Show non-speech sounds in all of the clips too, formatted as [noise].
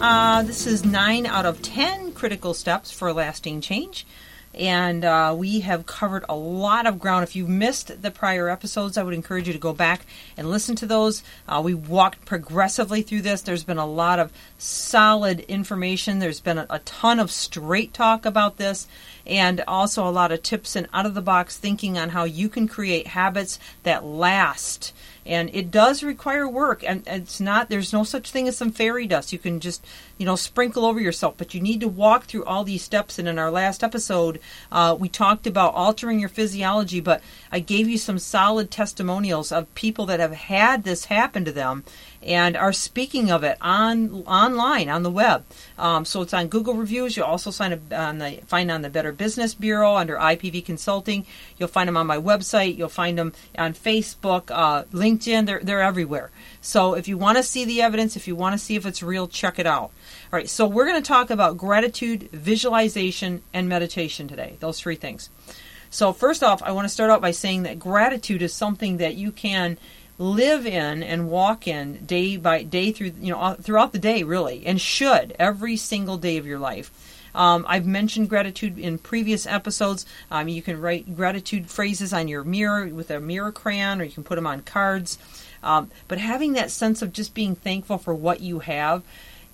uh, this is nine out of ten critical steps for lasting change. And uh, we have covered a lot of ground. If you've missed the prior episodes, I would encourage you to go back and listen to those. Uh, we walked progressively through this. There's been a lot of solid information. There's been a, a ton of straight talk about this, and also a lot of tips and out of the box thinking on how you can create habits that last and it does require work and it's not there's no such thing as some fairy dust you can just you know sprinkle over yourself but you need to walk through all these steps and in our last episode uh, we talked about altering your physiology but i gave you some solid testimonials of people that have had this happen to them and are speaking of it on online on the web. Um, so it's on Google reviews. You'll also sign up on the find on the Better Business Bureau under IPV Consulting. You'll find them on my website. You'll find them on Facebook, uh, LinkedIn. They're they're everywhere. So if you want to see the evidence, if you want to see if it's real, check it out. All right. So we're going to talk about gratitude, visualization, and meditation today. Those three things. So first off, I want to start out by saying that gratitude is something that you can live in and walk in day by day through you know throughout the day really and should every single day of your life um, I've mentioned gratitude in previous episodes. Um, you can write gratitude phrases on your mirror with a mirror crayon, or you can put them on cards. Um, but having that sense of just being thankful for what you have,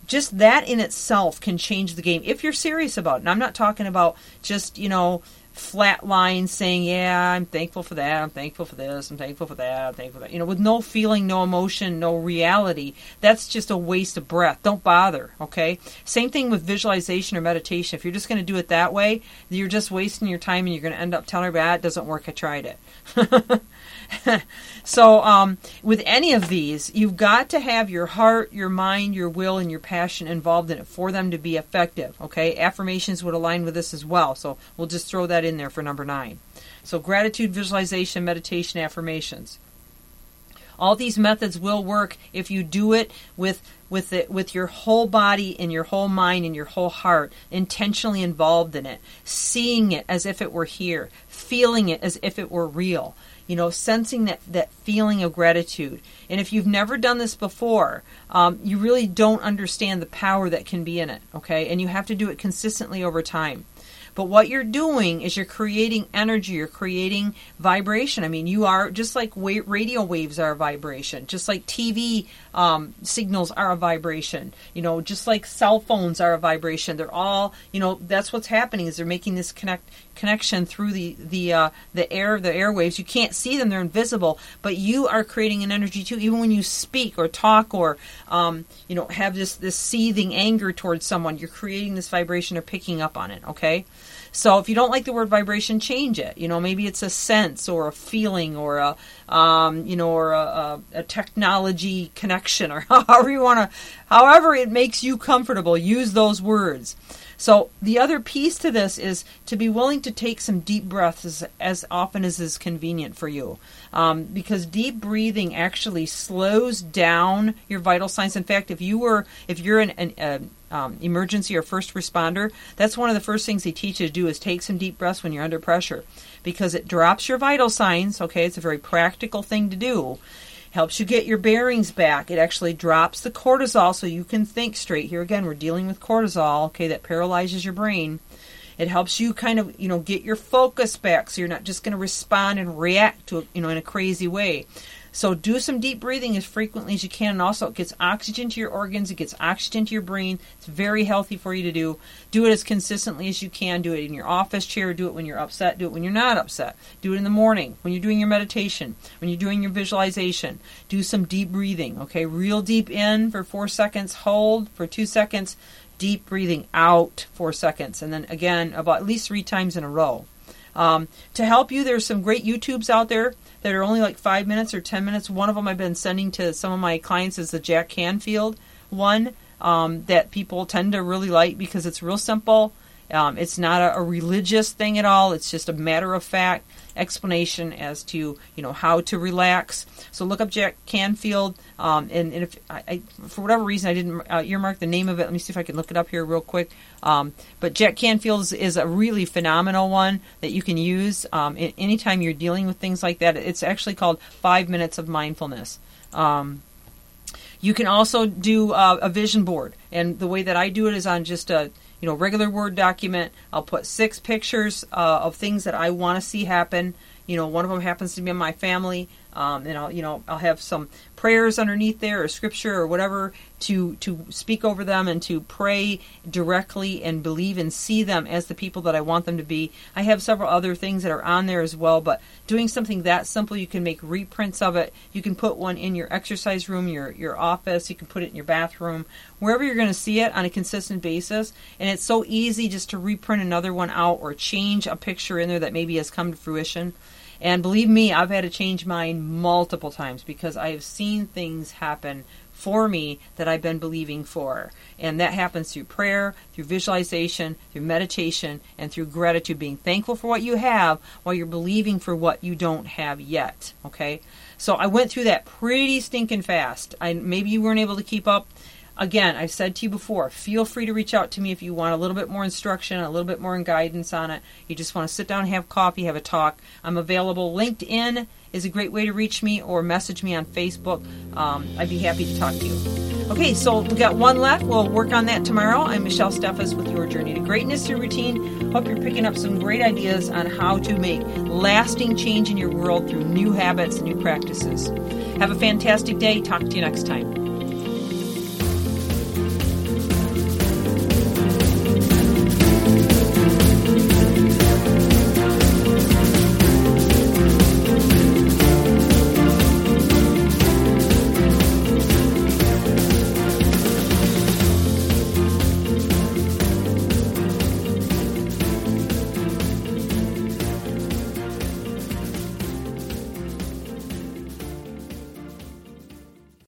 just that in itself can change the game if you're serious about it. And I'm not talking about just, you know, flat lines saying, Yeah, I'm thankful for that, I'm thankful for this, I'm thankful for that, I'm thankful for that. You know, with no feeling, no emotion, no reality, that's just a waste of breath. Don't bother, okay? Same thing with visualization or meditation. If you're just going to do it that way, you're just wasting your time and you're going to end up telling ah, it doesn't work, I tried it. [laughs] [laughs] so, um, with any of these, you've got to have your heart, your mind, your will, and your passion involved in it for them to be effective. Okay, affirmations would align with this as well. So, we'll just throw that in there for number nine. So, gratitude, visualization, meditation, affirmations. All these methods will work if you do it with with it with your whole body and your whole mind and your whole heart intentionally involved in it seeing it as if it were here feeling it as if it were real you know, sensing that, that feeling of gratitude. And if you've never done this before, um, you really don't understand the power that can be in it, okay? And you have to do it consistently over time. But what you're doing is you're creating energy, you're creating vibration. I mean, you are just like radio waves are a vibration, just like TV um, signals are a vibration. You know, just like cell phones are a vibration. They're all, you know, that's what's happening is they're making this connect connection through the the uh, the air, the airwaves. You can't see them; they're invisible. But you are creating an energy too, even when you speak or talk or um, you know have this this seething anger towards someone. You're creating this vibration or picking up on it. Okay. So if you don't like the word vibration, change it. You know, maybe it's a sense or a feeling or a, um, you know, or a, a, a technology connection or [laughs] however you want to, however it makes you comfortable. Use those words. So the other piece to this is to be willing to take some deep breaths as, often as is convenient for you, um, because deep breathing actually slows down your vital signs. In fact, if you were if you're an, an, an um, emergency or first responder, that's one of the first things they teach you to do is take some deep breaths when you're under pressure, because it drops your vital signs. Okay, it's a very practical thing to do helps you get your bearings back. It actually drops the cortisol so you can think straight. Here again, we're dealing with cortisol, okay, that paralyzes your brain. It helps you kind of, you know, get your focus back so you're not just going to respond and react to, you know, in a crazy way. So do some deep breathing as frequently as you can. And also, it gets oxygen to your organs, it gets oxygen to your brain. It's very healthy for you to do. Do it as consistently as you can. Do it in your office chair. Do it when you're upset. Do it when you're not upset. Do it in the morning when you're doing your meditation, when you're doing your visualization. Do some deep breathing, okay? Real deep in for four seconds, hold for two seconds, deep breathing out four seconds, and then again about at least three times in a row. Um, to help you, there's some great YouTubes out there that are only like five minutes or ten minutes. One of them I've been sending to some of my clients is the Jack Canfield one. um, that people tend to really like because it's real simple. Um, it's not a, a, religious thing at all. It's just a matter of fact explanation as to you know how to relax. So look up Jack Canfield, um, and, and, if I, I, for whatever reason I didn't uh, earmark the name of it, let me see if I can look it up here real quick. Um, but Jack Canfield is, is, a really phenomenal one that you can use um, anytime you're dealing with things like that. It's actually called Five Minutes of Mindfulness. Um, you can also do uh, a vision board, and the way that I do it is on just a you know regular Word document. I'll put six pictures uh, of things that I want to see happen. You know, one of them happens to be in my family. Um, and I'll you know I'll have some prayers underneath there or scripture or whatever to to speak over them and to pray directly and believe and see them as the people that I want them to be. I have several other things that are on there as well, but doing something that simple, you can make reprints of it. You can put one in your exercise room, your your office. You can put it in your bathroom, wherever you're going to see it on a consistent basis. And it's so easy just to reprint another one out or change a picture in there that maybe has come to fruition. And believe me, I've had to change mine multiple times because I have seen things happen for me that I've been believing for. And that happens through prayer, through visualization, through meditation, and through gratitude, being thankful for what you have while you're believing for what you don't have yet. Okay? So I went through that pretty stinking fast. I maybe you weren't able to keep up again, I've said to you before, feel free to reach out to me if you want a little bit more instruction, a little bit more guidance on it. You just want to sit down, have coffee, have a talk. I'm available. LinkedIn is a great way to reach me or message me on Facebook. Um, I'd be happy to talk to you. Okay, so we got one left. We'll work on that tomorrow. I'm Michelle Steffes with your Journey to Greatness through Routine. Hope you're picking up some great ideas on how to make lasting change in your world through new habits, and new practices. Have a fantastic day. Talk to you next time.